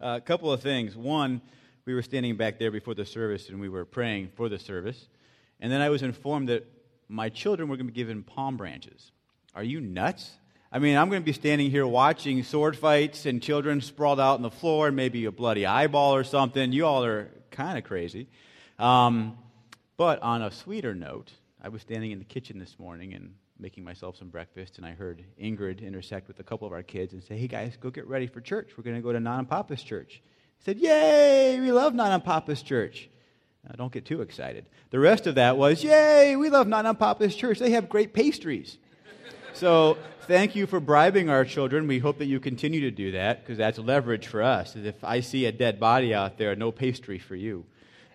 Uh, a couple of things. One, we were standing back there before the service and we were praying for the service. And then I was informed that my children were going to be given palm branches. Are you nuts? I mean, I'm going to be standing here watching sword fights and children sprawled out on the floor and maybe a bloody eyeball or something. You all are kind of crazy. Um, but on a sweeter note, I was standing in the kitchen this morning and making myself some breakfast, and I heard Ingrid intersect with a couple of our kids and say, Hey guys, go get ready for church. We're going to go to Non and Papa's church. I said, Yay, we love Non and Papa's church. Now, don't get too excited. The rest of that was, Yay, we love Non and Papa's church. They have great pastries. so thank you for bribing our children. We hope that you continue to do that because that's leverage for us. If I see a dead body out there, no pastry for you.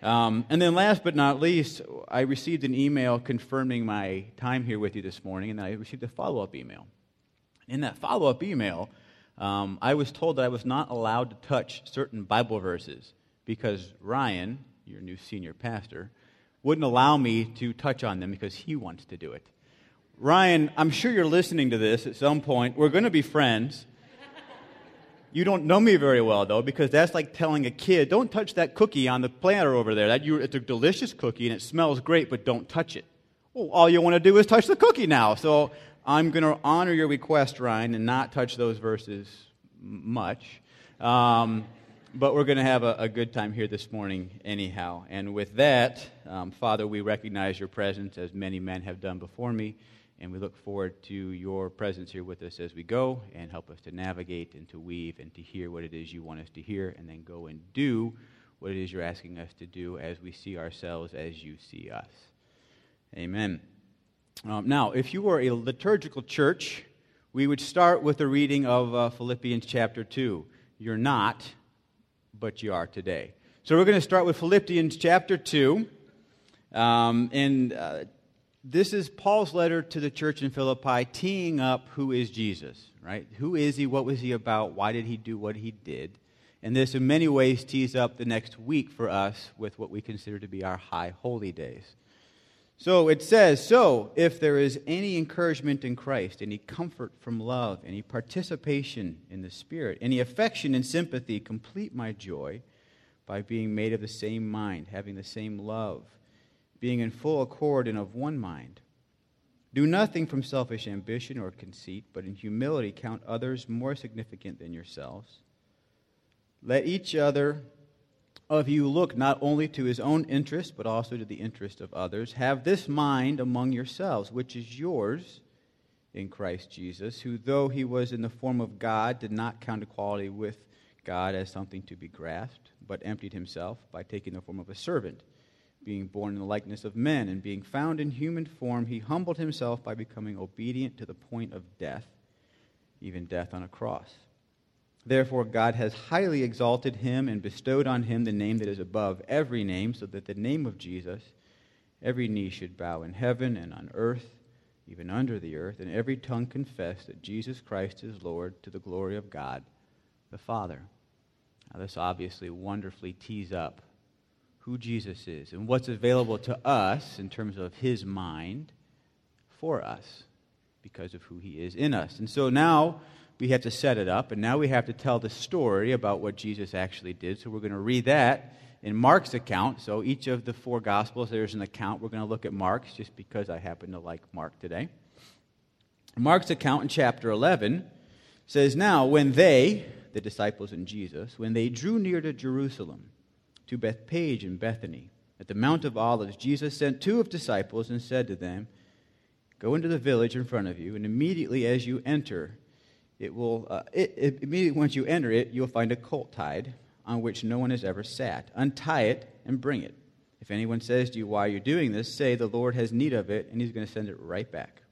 Um, and then, last but not least, I received an email confirming my time here with you this morning, and I received a follow up email. In that follow up email, um, I was told that I was not allowed to touch certain Bible verses because Ryan, your new senior pastor, wouldn't allow me to touch on them because he wants to do it. Ryan, I'm sure you're listening to this at some point. We're going to be friends. You don't know me very well, though, because that's like telling a kid, don't touch that cookie on the platter over there. That you, it's a delicious cookie and it smells great, but don't touch it. Well, all you want to do is touch the cookie now. So I'm going to honor your request, Ryan, and not touch those verses much. Um, but we're going to have a, a, good time here this morning, anyhow. And with that, um, Father, we recognize your presence as many men have done before me. And we look forward to your presence here with us as we go and help us to navigate and to weave and to hear what it is you want us to hear and then go and do what it is you're asking us to do as we see ourselves as you see us. Amen. Um, now, if you were a liturgical church, we would start with a reading of uh, Philippians chapter 2. You're not, but you are today. So we're going to start with Philippians chapter 2. Um, and uh, this is Paul's letter to the church in Philippi, teeing up who is Jesus, right? Who is he? What was he about? Why did he do what he did? And this, in many ways, tees up the next week for us with what we consider to be our high holy days. So it says, So, if there is any encouragement in Christ, any comfort from love, any participation in the Spirit, any affection and sympathy, complete my joy by being made of the same mind, having the same love being in full accord and of one mind. Do nothing from selfish ambition or conceit, but in humility count others more significant than yourselves. Let each other of you look not only to his own interest, but also to the interest of others. Have this mind among yourselves, which is yours in Christ Jesus, who, though he was in the form of God, did not count equality with God as something to be grasped, but emptied himself by taking the form of a servant being born in the likeness of men, and being found in human form, he humbled himself by becoming obedient to the point of death, even death on a cross. Therefore, God has highly exalted him and bestowed on him the name that is above every name, so that the name of Jesus, every knee should bow in heaven and on earth, even under the earth, and every tongue confess that Jesus Christ is Lord to the glory of God the Father. Now, this obviously wonderfully tees up who Jesus is and what's available to us in terms of his mind for us because of who he is in us. And so now we have to set it up, and now we have to tell the story about what Jesus actually did. So we're going to read that in Mark's account. So each of the four Gospels, there's an account. We're going to look at Mark's just because I happen to like Mark today. Mark's account in chapter 11 says, Now, when they, the disciples and Jesus, when they drew near to Jerusalem, to Bethphage and Bethany. At the Mount of Olives, Jesus sent two of disciples and said to them, Go into the village in front of you, and immediately as you enter, it will, uh, it, it, immediately once you enter it, you'll find a colt tied on which no one has ever sat. Untie it and bring it. If anyone says to you, Why are you doing this? say, The Lord has need of it, and he's going to send it right back.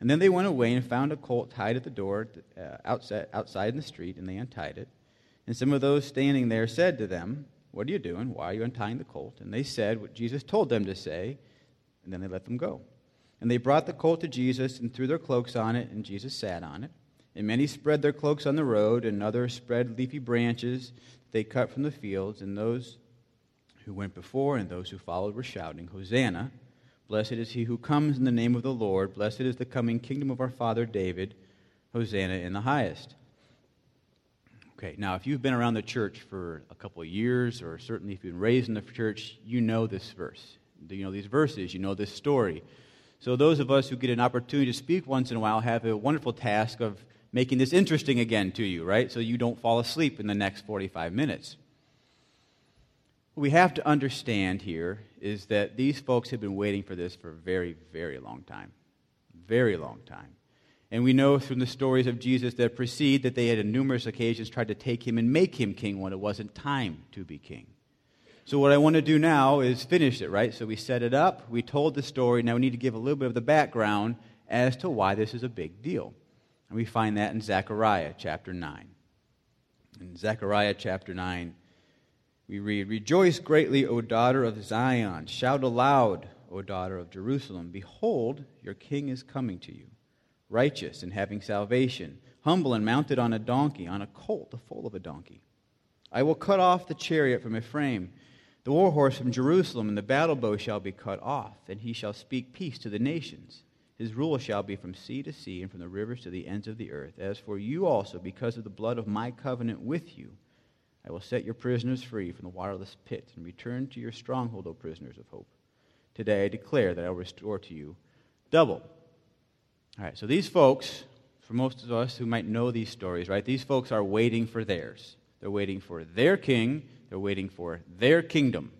And then they went away and found a colt tied at the door uh, outside, outside in the street, and they untied it. And some of those standing there said to them, what are you doing? Why are you untying the colt? And they said what Jesus told them to say, and then they let them go. And they brought the colt to Jesus and threw their cloaks on it, and Jesus sat on it. And many spread their cloaks on the road, and others spread leafy branches they cut from the fields. And those who went before and those who followed were shouting, Hosanna! Blessed is he who comes in the name of the Lord. Blessed is the coming kingdom of our father David. Hosanna in the highest. Okay, now if you've been around the church for a couple of years, or certainly if you've been raised in the church, you know this verse. You know these verses, you know this story. So, those of us who get an opportunity to speak once in a while have a wonderful task of making this interesting again to you, right? So you don't fall asleep in the next 45 minutes. What we have to understand here is that these folks have been waiting for this for a very, very long time. Very long time. And we know from the stories of Jesus that precede that they had on numerous occasions tried to take him and make him king when it wasn't time to be king. So, what I want to do now is finish it, right? So, we set it up, we told the story, now we need to give a little bit of the background as to why this is a big deal. And we find that in Zechariah chapter 9. In Zechariah chapter 9, we read, Rejoice greatly, O daughter of Zion. Shout aloud, O daughter of Jerusalem. Behold, your king is coming to you righteous and having salvation, humble and mounted on a donkey, on a colt, the foal of a donkey. I will cut off the chariot from Ephraim, the war horse from Jerusalem, and the battle bow shall be cut off, and he shall speak peace to the nations. His rule shall be from sea to sea and from the rivers to the ends of the earth. As for you also, because of the blood of my covenant with you, I will set your prisoners free from the waterless pit and return to your stronghold, O prisoners of hope. Today I declare that I will restore to you double all right, so these folks, for most of us who might know these stories, right, these folks are waiting for theirs. They're waiting for their king, they're waiting for their kingdom.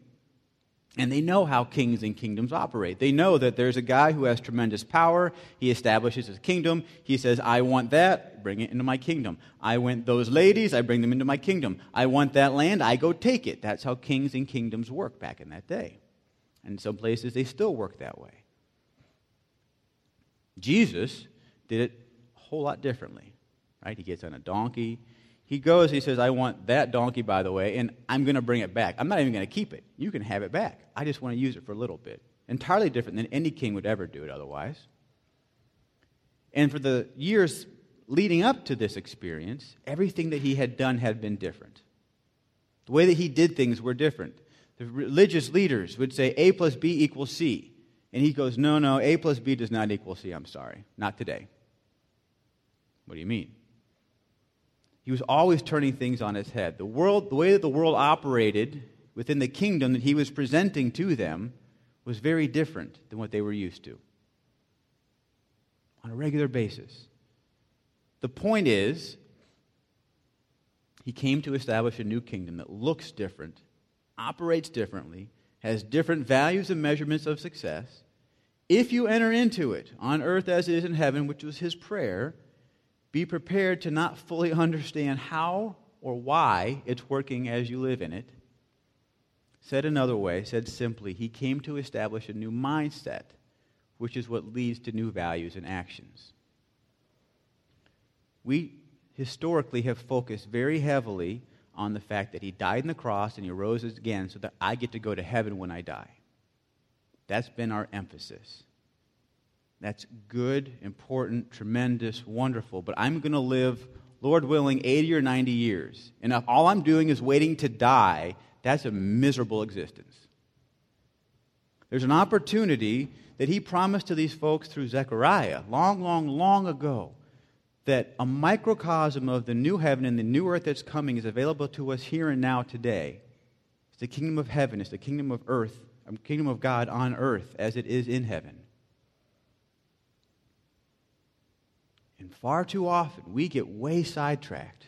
And they know how kings and kingdoms operate. They know that there's a guy who has tremendous power. He establishes his kingdom. He says, I want that, bring it into my kingdom. I want those ladies, I bring them into my kingdom. I want that land, I go take it. That's how kings and kingdoms work back in that day. And in some places, they still work that way. Jesus did it a whole lot differently, right? He gets on a donkey. He goes, he says, I want that donkey, by the way, and I'm going to bring it back. I'm not even going to keep it. You can have it back. I just want to use it for a little bit. Entirely different than any king would ever do it otherwise. And for the years leading up to this experience, everything that he had done had been different. The way that he did things were different. The religious leaders would say A plus B equals C. And he goes, No, no, A plus B does not equal C. I'm sorry. Not today. What do you mean? He was always turning things on his head. The world, the way that the world operated within the kingdom that he was presenting to them was very different than what they were used to on a regular basis. The point is, he came to establish a new kingdom that looks different, operates differently, has different values and measurements of success, if you enter into it, on earth as it is in heaven, which was his prayer, be prepared to not fully understand how or why it's working as you live in it. Said another way, said simply, he came to establish a new mindset, which is what leads to new values and actions. We historically have focused very heavily on the fact that he died on the cross and he rose again so that I get to go to heaven when I die. That's been our emphasis. That's good, important, tremendous, wonderful. But I'm going to live, Lord willing, 80 or 90 years. And if all I'm doing is waiting to die, that's a miserable existence. There's an opportunity that he promised to these folks through Zechariah long, long, long ago that a microcosm of the new heaven and the new earth that's coming is available to us here and now today. It's the kingdom of heaven, it's the kingdom of earth Um, kingdom of God on earth as it is in heaven. And far too often, we get way sidetracked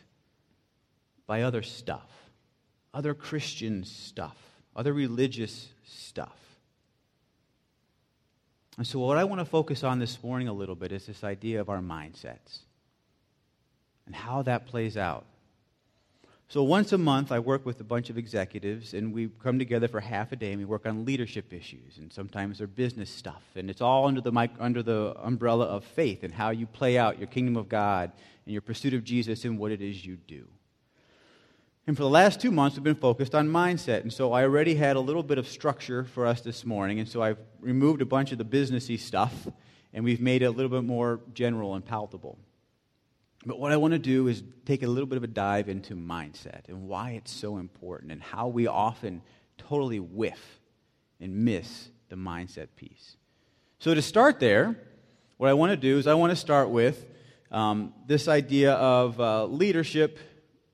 by other stuff, other Christian stuff, other religious stuff. And so, what I want to focus on this morning a little bit is this idea of our mindsets and how that plays out. So once a month, I work with a bunch of executives, and we come together for half a day, and we work on leadership issues, and sometimes they're business stuff, and it's all under the mic- under the umbrella of faith and how you play out your kingdom of God and your pursuit of Jesus and what it is you do. And for the last two months, we've been focused on mindset, and so I already had a little bit of structure for us this morning, and so I've removed a bunch of the businessy stuff, and we've made it a little bit more general and palatable. But what I want to do is take a little bit of a dive into mindset and why it's so important and how we often totally whiff and miss the mindset piece. So, to start there, what I want to do is I want to start with um, this idea of uh, leadership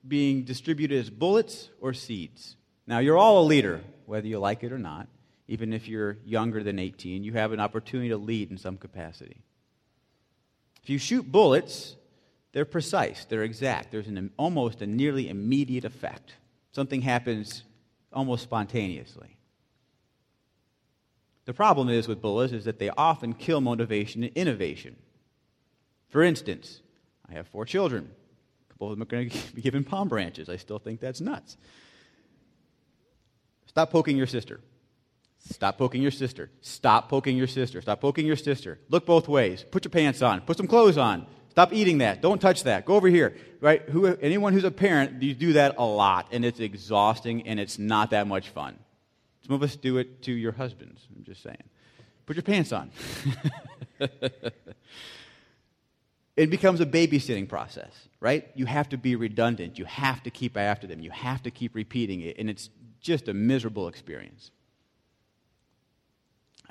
being distributed as bullets or seeds. Now, you're all a leader, whether you like it or not. Even if you're younger than 18, you have an opportunity to lead in some capacity. If you shoot bullets, they're precise, they're exact. There's an, almost a nearly immediate effect. Something happens almost spontaneously. The problem is with bullets is that they often kill motivation and innovation. For instance, I have four children. A couple of them are going to be given palm branches. I still think that's nuts. Stop poking your sister. Stop poking your sister. Stop poking your sister. Stop poking your sister. Look both ways. Put your pants on. Put some clothes on. Stop eating that. Don't touch that. Go over here. Right? Who, anyone who's a parent, you do that a lot, and it's exhausting and it's not that much fun. Some of us do it to your husbands. I'm just saying. Put your pants on. it becomes a babysitting process, right? You have to be redundant. You have to keep after them. You have to keep repeating it, and it's just a miserable experience.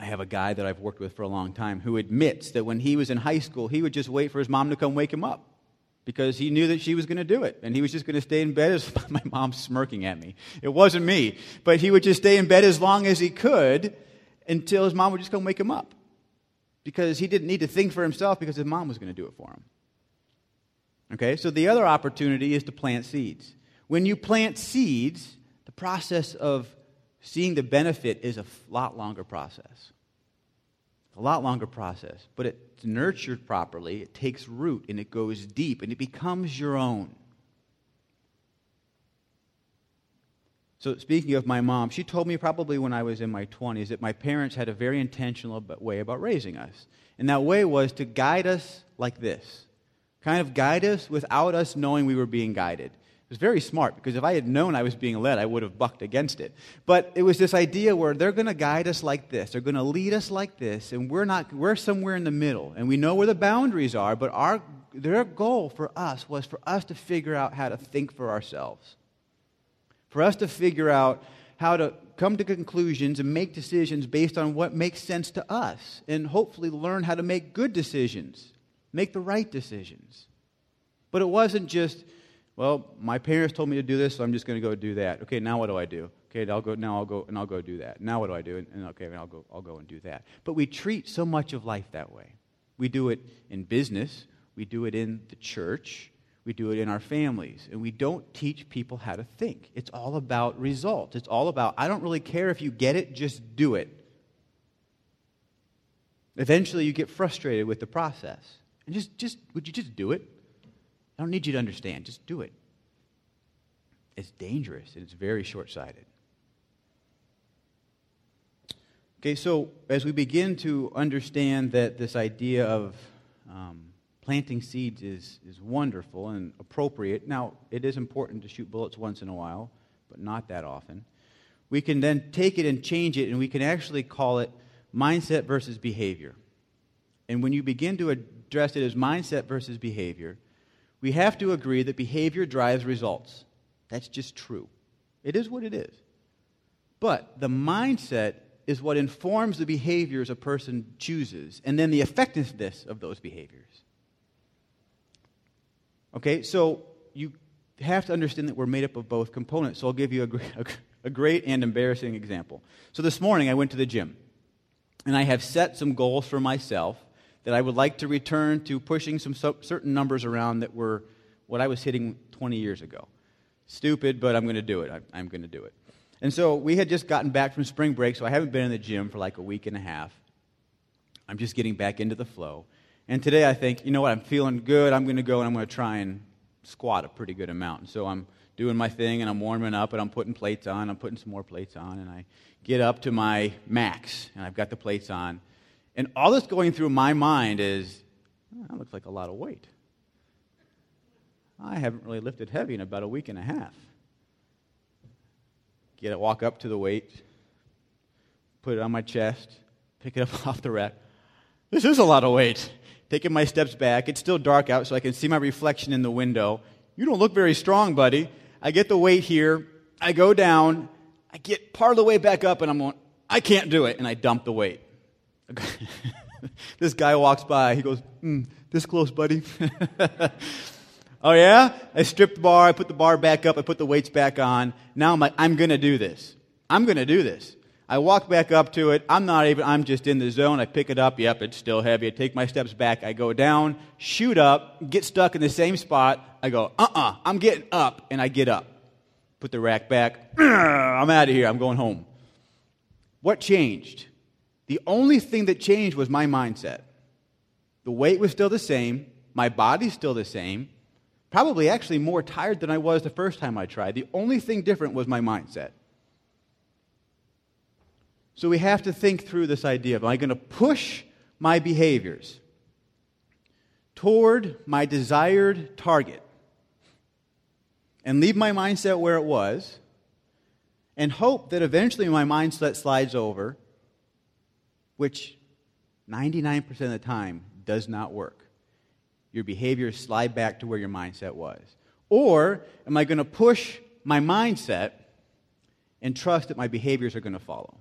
I have a guy that I've worked with for a long time who admits that when he was in high school, he would just wait for his mom to come wake him up because he knew that she was going to do it. And he was just going to stay in bed as my mom's smirking at me. It wasn't me. But he would just stay in bed as long as he could until his mom would just come wake him up. Because he didn't need to think for himself because his mom was going to do it for him. Okay, so the other opportunity is to plant seeds. When you plant seeds, the process of seeing the benefit is a lot longer process. A lot longer process. But it's nurtured properly, it takes root and it goes deep and it becomes your own. So, speaking of my mom, she told me probably when I was in my 20s that my parents had a very intentional way about raising us. And that way was to guide us like this kind of guide us without us knowing we were being guided was very smart because if I had known I was being led, I would have bucked against it. But it was this idea where they're going to guide us like this, they're going to lead us like this, and we're not we're somewhere in the middle, and we know where the boundaries are. But our their goal for us was for us to figure out how to think for ourselves, for us to figure out how to come to conclusions and make decisions based on what makes sense to us, and hopefully learn how to make good decisions, make the right decisions. But it wasn't just well, my parents told me to do this, so I'm just going to go do that. Okay, now what do I do? Okay, I'll go. Now I'll go and I'll go do that. Now what do I do? And, and okay, I'll go. I'll go and do that. But we treat so much of life that way. We do it in business. We do it in the church. We do it in our families. And we don't teach people how to think. It's all about results. It's all about, I don't really care if you get it, just do it. Eventually, you get frustrated with the process. And just, just would you just do it? I don't need you to understand. Just do it. It's dangerous and it's very short sighted. Okay, so as we begin to understand that this idea of um, planting seeds is, is wonderful and appropriate, now it is important to shoot bullets once in a while, but not that often. We can then take it and change it, and we can actually call it mindset versus behavior. And when you begin to address it as mindset versus behavior, we have to agree that behavior drives results. That's just true. It is what it is. But the mindset is what informs the behaviors a person chooses, and then the effectiveness of those behaviors. Okay, so you have to understand that we're made up of both components. So I'll give you a, a great and embarrassing example. So this morning I went to the gym, and I have set some goals for myself that I would like to return to pushing some certain numbers around that were what I was hitting 20 years ago. Stupid, but I'm going to do it. I, I'm going to do it. And so we had just gotten back from spring break, so I haven't been in the gym for like a week and a half. I'm just getting back into the flow. And today I think, you know what, I'm feeling good. I'm going to go and I'm going to try and squat a pretty good amount. And so I'm doing my thing and I'm warming up and I'm putting plates on. I'm putting some more plates on. And I get up to my max and I've got the plates on. And all that's going through my mind is, oh, that looks like a lot of weight. I haven't really lifted heavy in about a week and a half. Get it, walk up to the weight, put it on my chest, pick it up off the rack. This is a lot of weight. Taking my steps back. It's still dark out, so I can see my reflection in the window. You don't look very strong, buddy. I get the weight here. I go down. I get part of the way back up, and I'm going, I can't do it. And I dump the weight. this guy walks by. He goes, mm, This close, buddy. Oh, yeah? I stripped the bar, I put the bar back up, I put the weights back on. Now I'm like, I'm going to do this. I'm going to do this. I walk back up to it. I'm not even, I'm just in the zone. I pick it up. Yep, it's still heavy. I take my steps back. I go down, shoot up, get stuck in the same spot. I go, uh uh-uh, uh, i am getting up. And I get up. Put the rack back. I'm out of here. I'm going home. What changed? The only thing that changed was my mindset. The weight was still the same, my body's still the same, probably actually more tired than I was the first time I tried. The only thing different was my mindset. So we have to think through this idea of am I going to push my behaviors toward my desired target and leave my mindset where it was and hope that eventually my mindset slides over, which 99% of the time does not work your behaviors slide back to where your mindset was? Or am I going to push my mindset and trust that my behaviors are going to follow?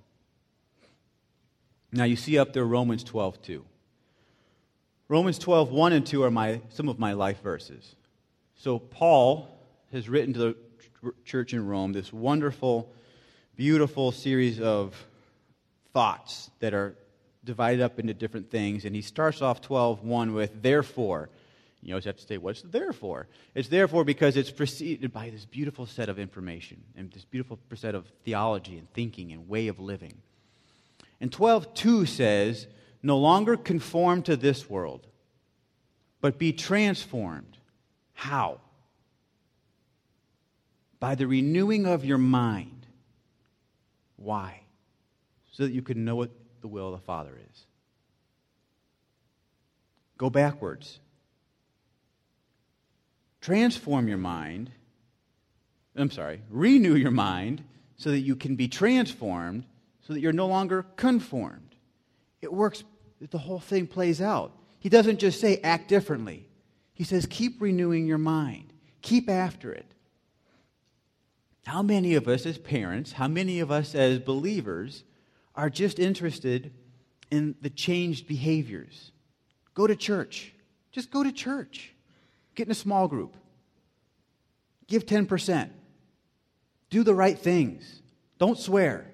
Now you see up there Romans 12, 2. Romans 12, 1 and 2 are my, some of my life verses. So Paul has written to the church in Rome this wonderful, beautiful series of thoughts that are divided up into different things. And he starts off 12, 1 with, therefore. You always have to say, what's there for? It's therefore because it's preceded by this beautiful set of information and this beautiful set of theology and thinking and way of living. And 12.2 says, no longer conform to this world, but be transformed. How? By the renewing of your mind. Why? So that you can know what the will of the Father is. Go backwards transform your mind. I'm sorry, renew your mind so that you can be transformed so that you're no longer conformed. It works, the whole thing plays out. He doesn't just say act differently, he says keep renewing your mind, keep after it. How many of us as parents, how many of us as believers are just interested in the changed behaviors? Go to church. Just go to church. Get in a small group. Give 10%. Do the right things. Don't swear.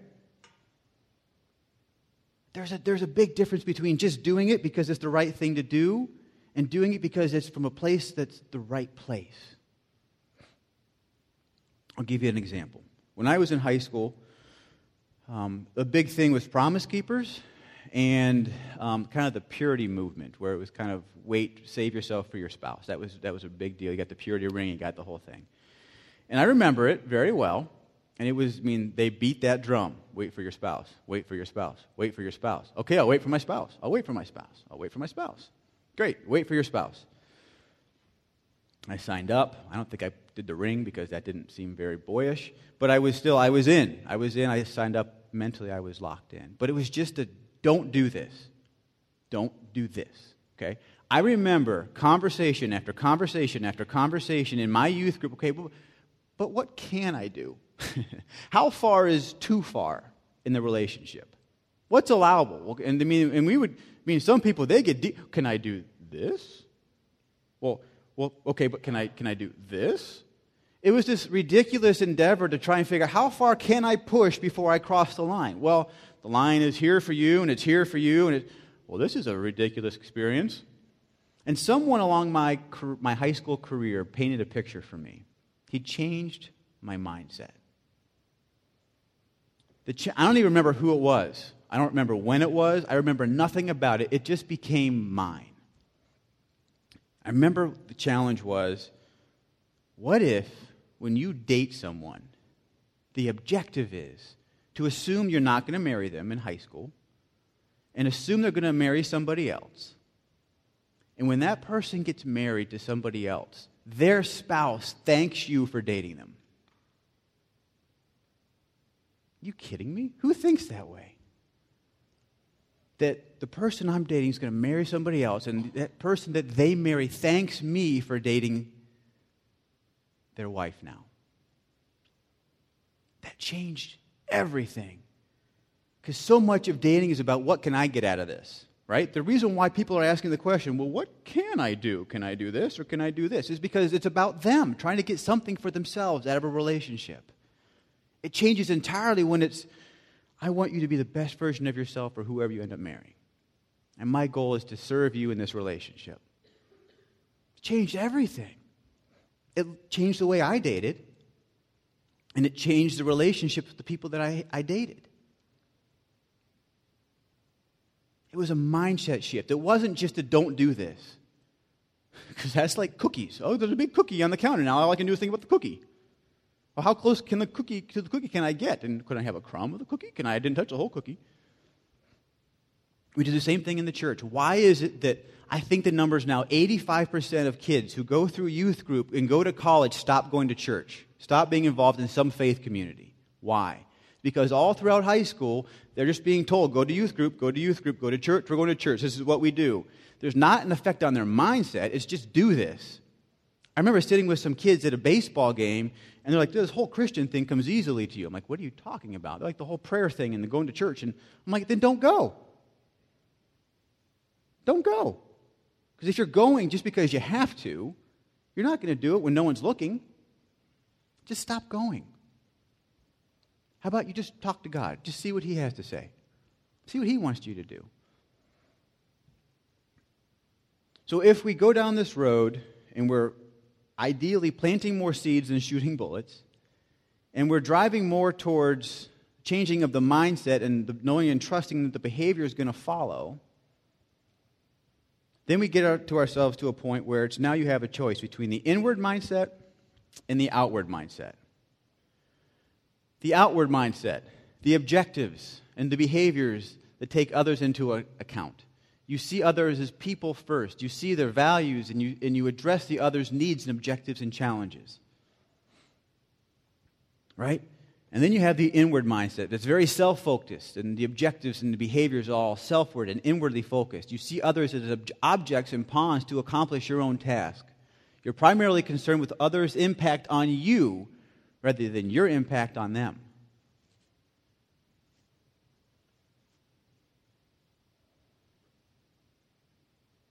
There's a, there's a big difference between just doing it because it's the right thing to do and doing it because it's from a place that's the right place. I'll give you an example. When I was in high school, um, a big thing was Promise Keepers and um, kind of the purity movement, where it was kind of wait, save yourself for your spouse. That was, that was a big deal. You got the purity ring, you got the whole thing. And I remember it very well. And it was, I mean, they beat that drum. Wait for your spouse. Wait for your spouse. Wait for your spouse. Okay, I'll wait for my spouse. I'll wait for my spouse. I'll wait for my spouse. Great, wait for your spouse. I signed up. I don't think I did the ring because that didn't seem very boyish, but I was still, I was in. I was in. I signed up mentally. I was locked in. But it was just a don't do this. Don't do this. Okay? I remember conversation after conversation after conversation in my youth group. Okay, but what can I do? How far is too far in the relationship? What's allowable? And I mean, and we would I mean some people they get deep. Can I do this? Well, well, okay, but can I can I do this? It was this ridiculous endeavor to try and figure out how far can I push before I cross the line. Well, the line is here for you, and it's here for you, and it, well, this is a ridiculous experience. And someone along my my high school career painted a picture for me. He changed my mindset. Ch- I don't even remember who it was. I don't remember when it was. I remember nothing about it. It just became mine. I remember the challenge was what if, when you date someone, the objective is to assume you're not going to marry them in high school and assume they're going to marry somebody else? And when that person gets married to somebody else, their spouse thanks you for dating them. You kidding me? Who thinks that way? That the person I'm dating is going to marry somebody else, and that person that they marry thanks me for dating their wife now. That changed everything. Because so much of dating is about what can I get out of this? right? The reason why people are asking the question, well, what can I do? Can I do this or can I do this? Is because it's about them trying to get something for themselves out of a relationship. It changes entirely when it's, I want you to be the best version of yourself or whoever you end up marrying. And my goal is to serve you in this relationship. It changed everything. It changed the way I dated, and it changed the relationships with the people that I, I dated. It was a mindset shift. It wasn't just a don't do this. Because that's like cookies. Oh, there's a big cookie on the counter. Now all I can do is think about the cookie. Well, how close can the cookie to the cookie can I get? And could I have a crumb of the cookie? Can I? I didn't touch the whole cookie. We do the same thing in the church. Why is it that I think the numbers now 85% of kids who go through youth group and go to college stop going to church, stop being involved in some faith community? Why? Because all throughout high school, they're just being told, go to youth group, go to youth group, go to church, we're going to church. This is what we do. There's not an effect on their mindset, it's just do this. I remember sitting with some kids at a baseball game, and they're like, this whole Christian thing comes easily to you. I'm like, what are you talking about? They're like the whole prayer thing and the going to church. And I'm like, then don't go. Don't go. Because if you're going just because you have to, you're not going to do it when no one's looking. Just stop going. How about you just talk to God? Just see what He has to say. See what He wants you to do. So if we go down this road and we're ideally planting more seeds than shooting bullets, and we're driving more towards changing of the mindset and the knowing and trusting that the behavior is going to follow, then we get to ourselves to a point where it's now you have a choice between the inward mindset and the outward mindset the outward mindset, the objectives, and the behaviors that take others into account. You see others as people first. You see their values and you, and you address the other's needs and objectives and challenges. Right? And then you have the inward mindset that's very self focused, and the objectives and the behaviors are all selfward and inwardly focused. You see others as ob- objects and pawns to accomplish your own task. You're primarily concerned with others' impact on you rather than your impact on them.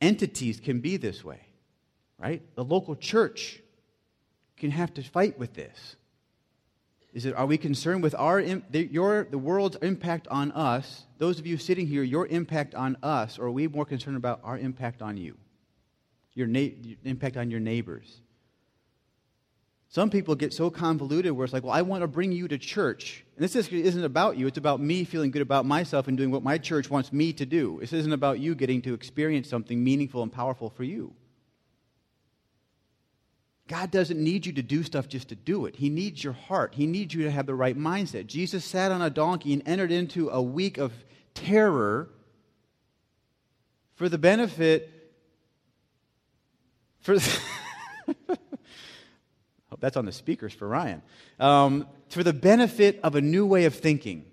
Entities can be this way, right? The local church can have to fight with this. Is it, are we concerned with our, your, the world's impact on us, those of you sitting here, your impact on us, or are we more concerned about our impact on you? Your na- impact on your neighbors? Some people get so convoluted where it's like, well, I want to bring you to church. And this isn't about you. It's about me feeling good about myself and doing what my church wants me to do. This isn't about you getting to experience something meaningful and powerful for you. God doesn't need you to do stuff just to do it. He needs your heart. He needs you to have the right mindset. Jesus sat on a donkey and entered into a week of terror for the benefit for That's on the speakers for Ryan. Um, for the benefit of a new way of thinking.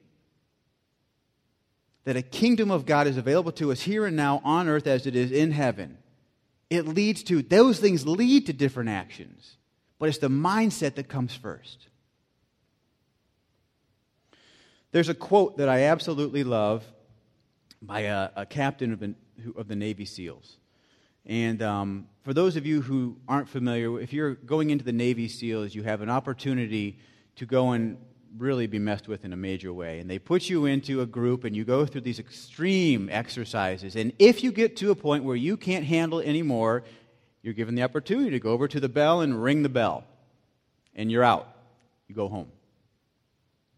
That a kingdom of God is available to us here and now on earth as it is in heaven. It leads to, those things lead to different actions, but it's the mindset that comes first. There's a quote that I absolutely love by a, a captain of the, of the Navy SEALs. And um, for those of you who aren't familiar, if you're going into the Navy SEALs, you have an opportunity to go and really be messed with in a major way. And they put you into a group and you go through these extreme exercises. And if you get to a point where you can't handle it anymore, you're given the opportunity to go over to the bell and ring the bell. And you're out. You go home.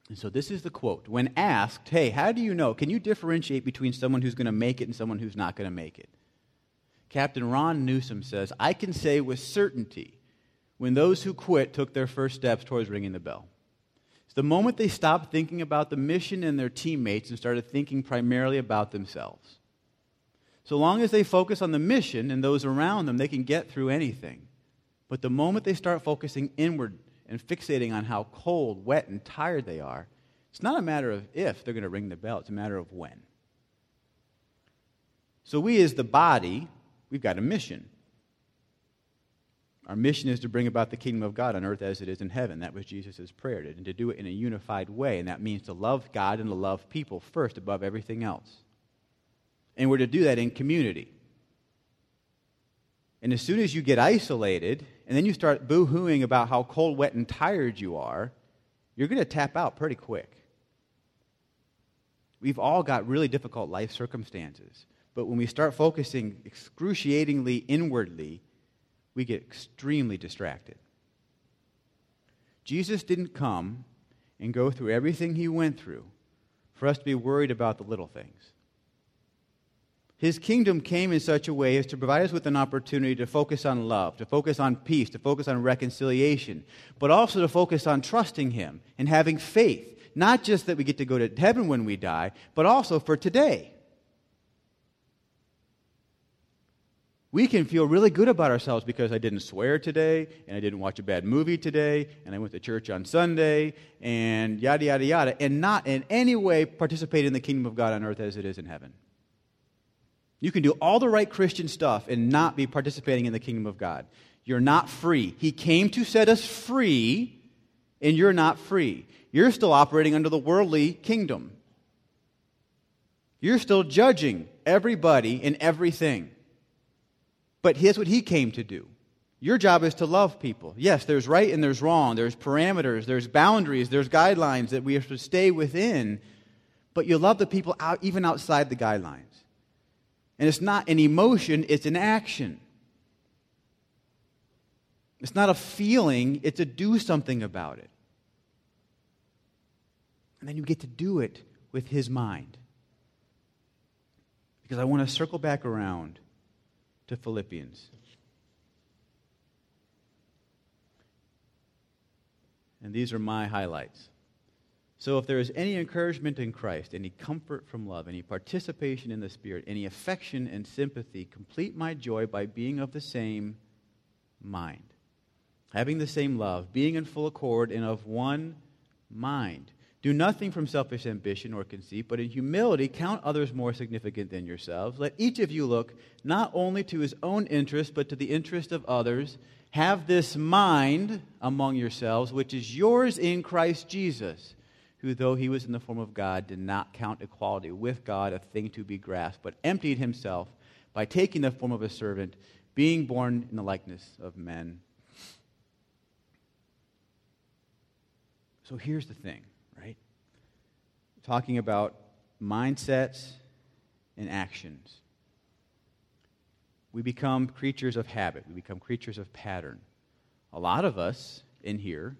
And so this is the quote. When asked, hey, how do you know? Can you differentiate between someone who's going to make it and someone who's not going to make it? Captain Rob Newson says, I can say with certainty when those who quit took their first steps towards ringing the bell. The moment they stopped thinking about the mission and their teammates and started thinking primarily about themselves. So long as they focus on the mission and those around them, they can get through anything. But the moment they start focusing inward and fixating on how cold, wet, and tired they are, it's not a matter of if they're going to ring the bell, it's a matter of when. So, we as the body we've got a mission. Our mission is to bring about the kingdom of God on earth as it is in heaven. That was Jesus' prayer, and to do it in a unified way. And that means to love God and to love people first above everything else. And we're to do that in community. And as soon as you get isolated, and then you start boo hooing about how cold, wet, and tired you are, you're going to tap out pretty quick. We've all got really difficult life circumstances. But when we start focusing excruciatingly inwardly, we get extremely distracted. Jesus didn't come and go through everything he went through for us to be worried about the little things. His kingdom came in such a way as to provide us with an opportunity to focus on love, to focus on peace, to focus on reconciliation, but also to focus on trusting Him and having faith. Not just that we get to go to heaven when we die, but also for today. We can feel really good about ourselves because I didn't swear today, and I didn't watch a bad movie today, and I went to church on Sunday, and yada, yada, yada, and not in any way participate in the kingdom of God on earth as it is in heaven. You can do all the right Christian stuff and not be participating in the kingdom of God. You're not free. He came to set us free, and you're not free. You're still operating under the worldly kingdom. You're still judging everybody and everything. But here's what he came to do. Your job is to love people. Yes, there's right and there's wrong. There's parameters, there's boundaries, there's guidelines that we have to stay within. But you love the people out, even outside the guidelines. And it's not an emotion, it's an action. It's not a feeling, it's to do something about it. And then you get to do it with His mind. Because I want to circle back around to Philippians. And these are my highlights. So, if there is any encouragement in Christ, any comfort from love, any participation in the Spirit, any affection and sympathy, complete my joy by being of the same mind, having the same love, being in full accord and of one mind. Do nothing from selfish ambition or conceit, but in humility count others more significant than yourselves. Let each of you look not only to his own interest, but to the interest of others. Have this mind among yourselves, which is yours in Christ Jesus who, though he was in the form of God, did not count equality with God a thing to be grasped, but emptied himself by taking the form of a servant, being born in the likeness of men. So here's the thing, right? Talking about mindsets and actions. We become creatures of habit, we become creatures of pattern. A lot of us in here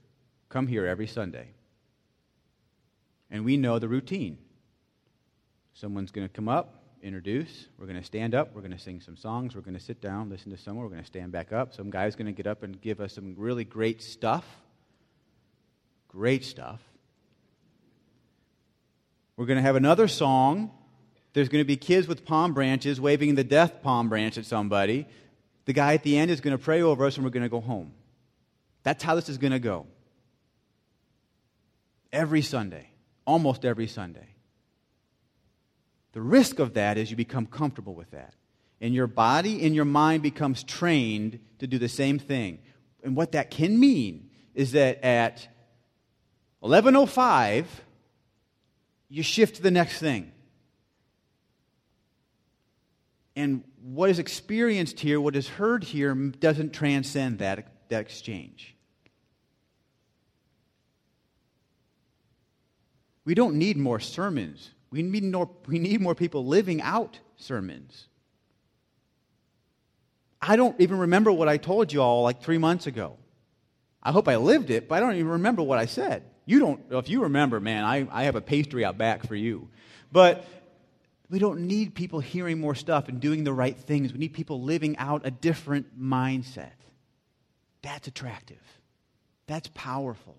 come here every Sunday and we know the routine. Someone's going to come up, introduce, we're going to stand up, we're going to sing some songs, we're going to sit down, listen to someone, we're going to stand back up. Some guy's going to get up and give us some really great stuff. Great stuff. We're going to have another song. There's going to be kids with palm branches waving the death palm branch at somebody. The guy at the end is going to pray over us and we're going to go home. That's how this is going to go. Every Sunday almost every Sunday. The risk of that is you become comfortable with that. And your body and your mind becomes trained to do the same thing. And what that can mean is that at 11:05 you shift to the next thing. And what is experienced here, what is heard here, doesn't transcend that, that exchange. We don't need more sermons. We need more, we need more people living out sermons. I don't even remember what I told you all like three months ago. I hope I lived it, but I don't even remember what I said. You don't, if you remember, man, I, I have a pastry out back for you. But we don't need people hearing more stuff and doing the right things. We need people living out a different mindset. That's attractive, that's powerful.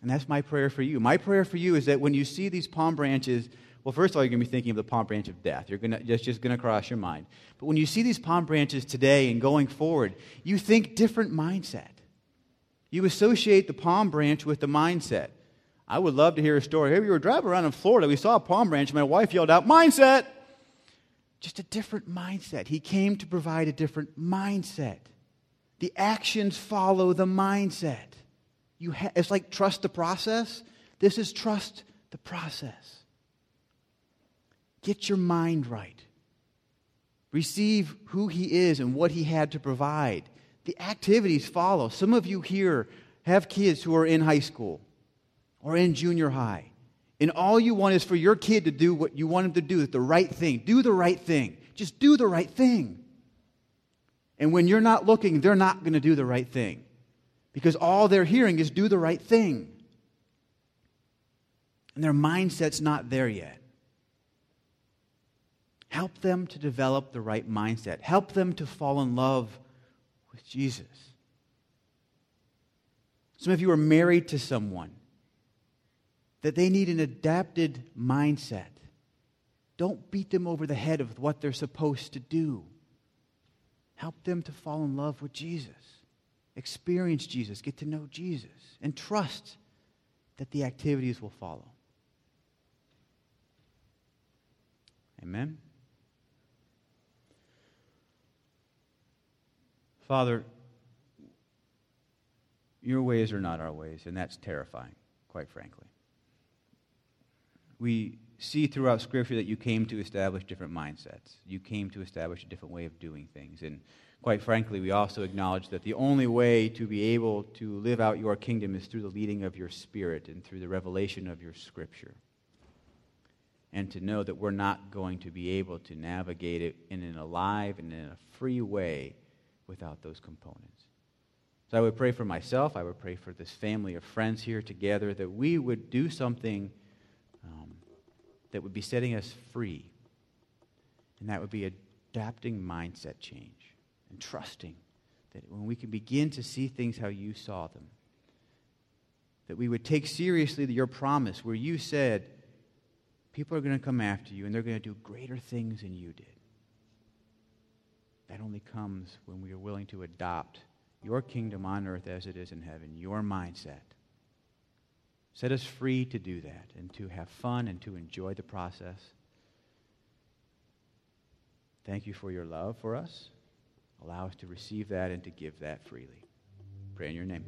And that's my prayer for you. My prayer for you is that when you see these palm branches, well, first of all, you're going to be thinking of the palm branch of death. You're going to, just, just going to cross your mind. But when you see these palm branches today and going forward, you think different mindset. You associate the palm branch with the mindset. I would love to hear a story. Hey, we were driving around in Florida. We saw a palm branch. My wife yelled out, Mindset! Just a different mindset. He came to provide a different mindset. The actions follow the mindset. You ha- it's like trust the process. This is trust the process. Get your mind right. Receive who He is and what He had to provide. The activities follow. Some of you here have kids who are in high school or in junior high. And all you want is for your kid to do what you want him to do, the right thing. Do the right thing. Just do the right thing. And when you're not looking, they're not going to do the right thing because all they're hearing is do the right thing. And their mindset's not there yet. Help them to develop the right mindset. Help them to fall in love with Jesus. Some of you are married to someone that they need an adapted mindset. Don't beat them over the head with what they're supposed to do. Help them to fall in love with Jesus, experience Jesus, get to know Jesus, and trust that the activities will follow. Amen. Father, your ways are not our ways, and that's terrifying, quite frankly. We see throughout Scripture that you came to establish different mindsets. You came to establish a different way of doing things. And quite frankly, we also acknowledge that the only way to be able to live out your kingdom is through the leading of your Spirit and through the revelation of your Scripture. And to know that we're not going to be able to navigate it in an alive and in a free way without those components. So I would pray for myself, I would pray for this family of friends here together that we would do something um, that would be setting us free. And that would be adapting mindset change and trusting that when we can begin to see things how you saw them, that we would take seriously your promise where you said, people are going to come after you and they're going to do greater things than you did. That only comes when we are willing to adopt your kingdom on earth as it is in heaven, your mindset. Set us free to do that and to have fun and to enjoy the process. Thank you for your love for us. Allow us to receive that and to give that freely. Pray in your name.